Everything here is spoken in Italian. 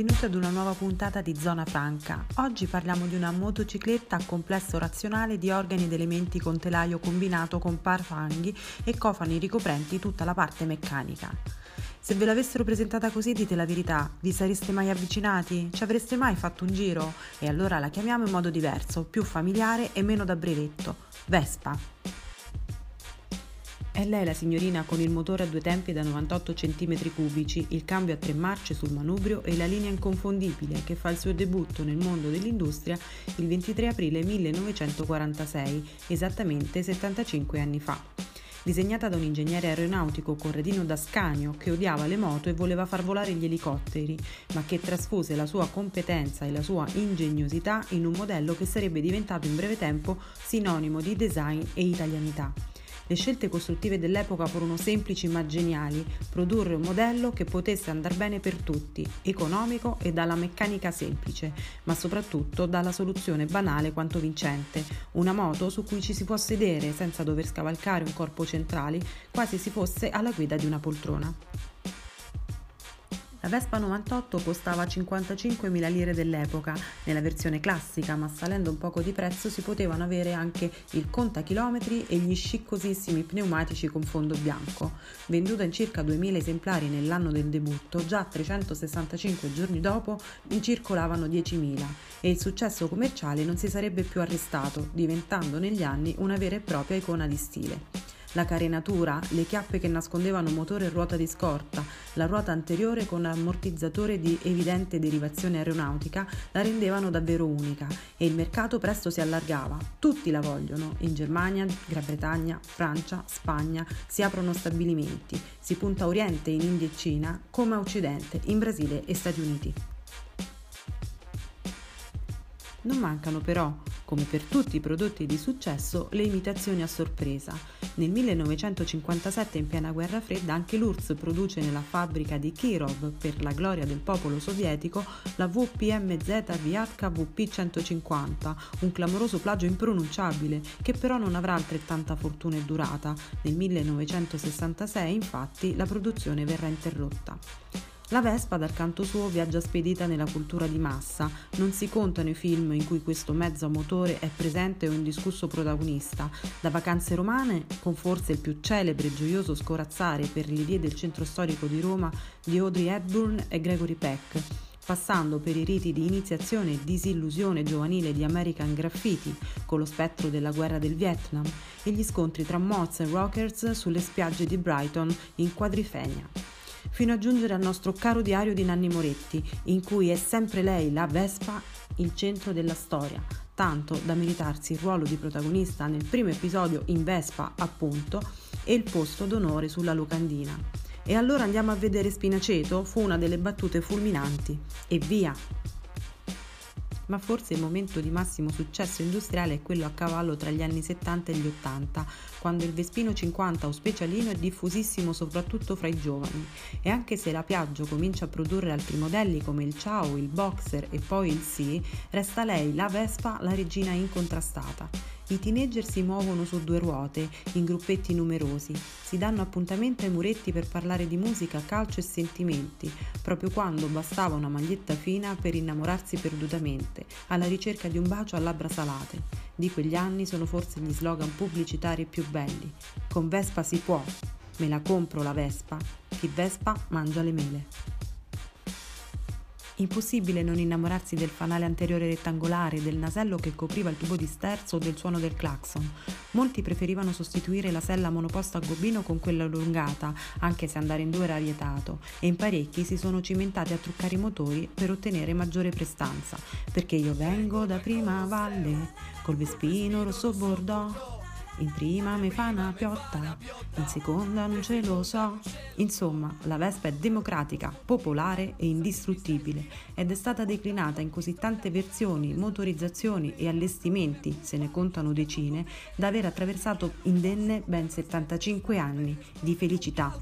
benvenuti ad una nuova puntata di Zona Franca. Oggi parliamo di una motocicletta a complesso razionale di organi ed elementi con telaio combinato con parfanghi e cofani ricoprenti tutta la parte meccanica. Se ve l'avessero presentata così dite la verità, vi sareste mai avvicinati? Ci avreste mai fatto un giro? E allora la chiamiamo in modo diverso, più familiare e meno da brevetto, Vespa. È lei la signorina con il motore a due tempi da 98 cm3, il cambio a tre marce sul manubrio e la linea inconfondibile che fa il suo debutto nel mondo dell'industria il 23 aprile 1946, esattamente 75 anni fa. Disegnata da un ingegnere aeronautico corredino d'Ascanio che odiava le moto e voleva far volare gli elicotteri, ma che trasfuse la sua competenza e la sua ingegnosità in un modello che sarebbe diventato in breve tempo sinonimo di design e italianità. Le scelte costruttive dell'epoca furono semplici ma geniali, produrre un modello che potesse andare bene per tutti, economico e dalla meccanica semplice, ma soprattutto dalla soluzione banale quanto vincente, una moto su cui ci si può sedere senza dover scavalcare un corpo centrale, quasi si fosse alla guida di una poltrona. La Vespa 98 costava 55.000 lire dell'epoca nella versione classica, ma salendo un poco di prezzo si potevano avere anche il contachilometri e gli sciccosissimi pneumatici con fondo bianco. Venduta in circa 2.000 esemplari nell'anno del debutto, già 365 giorni dopo ne circolavano 10.000 e il successo commerciale non si sarebbe più arrestato, diventando negli anni una vera e propria icona di stile la carenatura, le chiappe che nascondevano motore e ruota di scorta, la ruota anteriore con ammortizzatore di evidente derivazione aeronautica la rendevano davvero unica e il mercato presto si allargava. Tutti la vogliono. In Germania, Gran Bretagna, Francia, Spagna si aprono stabilimenti, si punta a Oriente, in India e Cina, come a Occidente, in Brasile e Stati Uniti. Non mancano però, come per tutti i prodotti di successo, le imitazioni a sorpresa. Nel 1957, in piena guerra fredda, anche l'URSS produce nella fabbrica di Kirov, per la gloria del popolo sovietico, la VPMZ Viatka VP150, un clamoroso plagio impronunciabile, che però non avrà altrettanta fortuna e durata. Nel 1966, infatti, la produzione verrà interrotta. La Vespa, dal canto suo, viaggia spedita nella cultura di massa. Non si contano i film in cui questo mezzo a motore è presente o indiscusso protagonista. Da Vacanze romane, con forse il più celebre e gioioso scorazzare per le vie del centro storico di Roma di Audrey Hepburn e Gregory Peck passando per i riti di iniziazione e disillusione giovanile di American Graffiti con lo spettro della guerra del Vietnam e gli scontri tra mods e rockers sulle spiagge di Brighton in Quadrifenia fino a giungere al nostro caro diario di Nanni Moretti, in cui è sempre lei, la Vespa, il centro della storia, tanto da meritarsi il ruolo di protagonista nel primo episodio in Vespa, appunto, e il posto d'onore sulla locandina. E allora andiamo a vedere Spinaceto? Fu una delle battute fulminanti. E via! Ma forse il momento di massimo successo industriale è quello a cavallo tra gli anni 70 e gli 80, quando il Vespino 50 o Specialino è diffusissimo soprattutto fra i giovani e anche se la Piaggio comincia a produrre altri modelli come il Ciao, il Boxer e poi il Sì, resta lei, la Vespa, la regina incontrastata. I teenager si muovono su due ruote, in gruppetti numerosi, si danno appuntamento ai muretti per parlare di musica, calcio e sentimenti, proprio quando bastava una maglietta fina per innamorarsi perdutamente, alla ricerca di un bacio a labbra salate. Di quegli anni sono forse gli slogan pubblicitari più belli. Con Vespa si può, me la compro la Vespa, chi Vespa mangia le mele. Impossibile non innamorarsi del fanale anteriore rettangolare, del nasello che copriva il tubo di sterzo o del suono del clacson. Molti preferivano sostituire la sella monoposto a gobbino con quella allungata, anche se andare in due era vietato, e in parecchi si sono cimentati a truccare i motori per ottenere maggiore prestanza. Perché io vengo da prima valle, col vespino rosso bordeaux in prima mi fa una piotta, in seconda non ce lo so. Insomma, la Vespa è democratica, popolare e indistruttibile ed è stata declinata in così tante versioni, motorizzazioni e allestimenti, se ne contano decine, da aver attraversato indenne ben 75 anni di felicità.